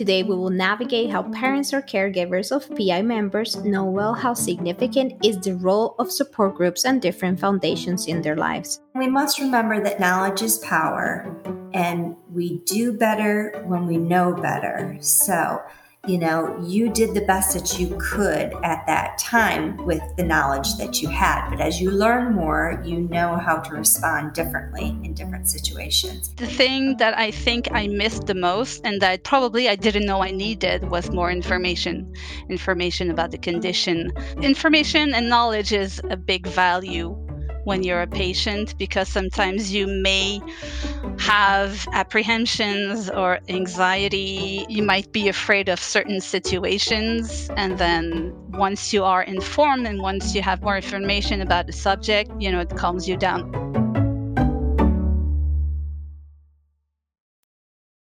Today, we will navigate how parents or caregivers of PI members know well how significant is the role of support groups and different foundations in their lives. We must remember that knowledge is power, and we do better when we know better. So, you know, you did the best that you could at that time with the knowledge that you had. But as you learn more, you know how to respond differently in different situations. The thing that I think I missed the most and that probably I didn't know I needed was more information information about the condition. Information and knowledge is a big value when you're a patient because sometimes you may have apprehensions or anxiety. You might be afraid of certain situations. And then once you are informed and once you have more information about the subject, you know, it calms you down.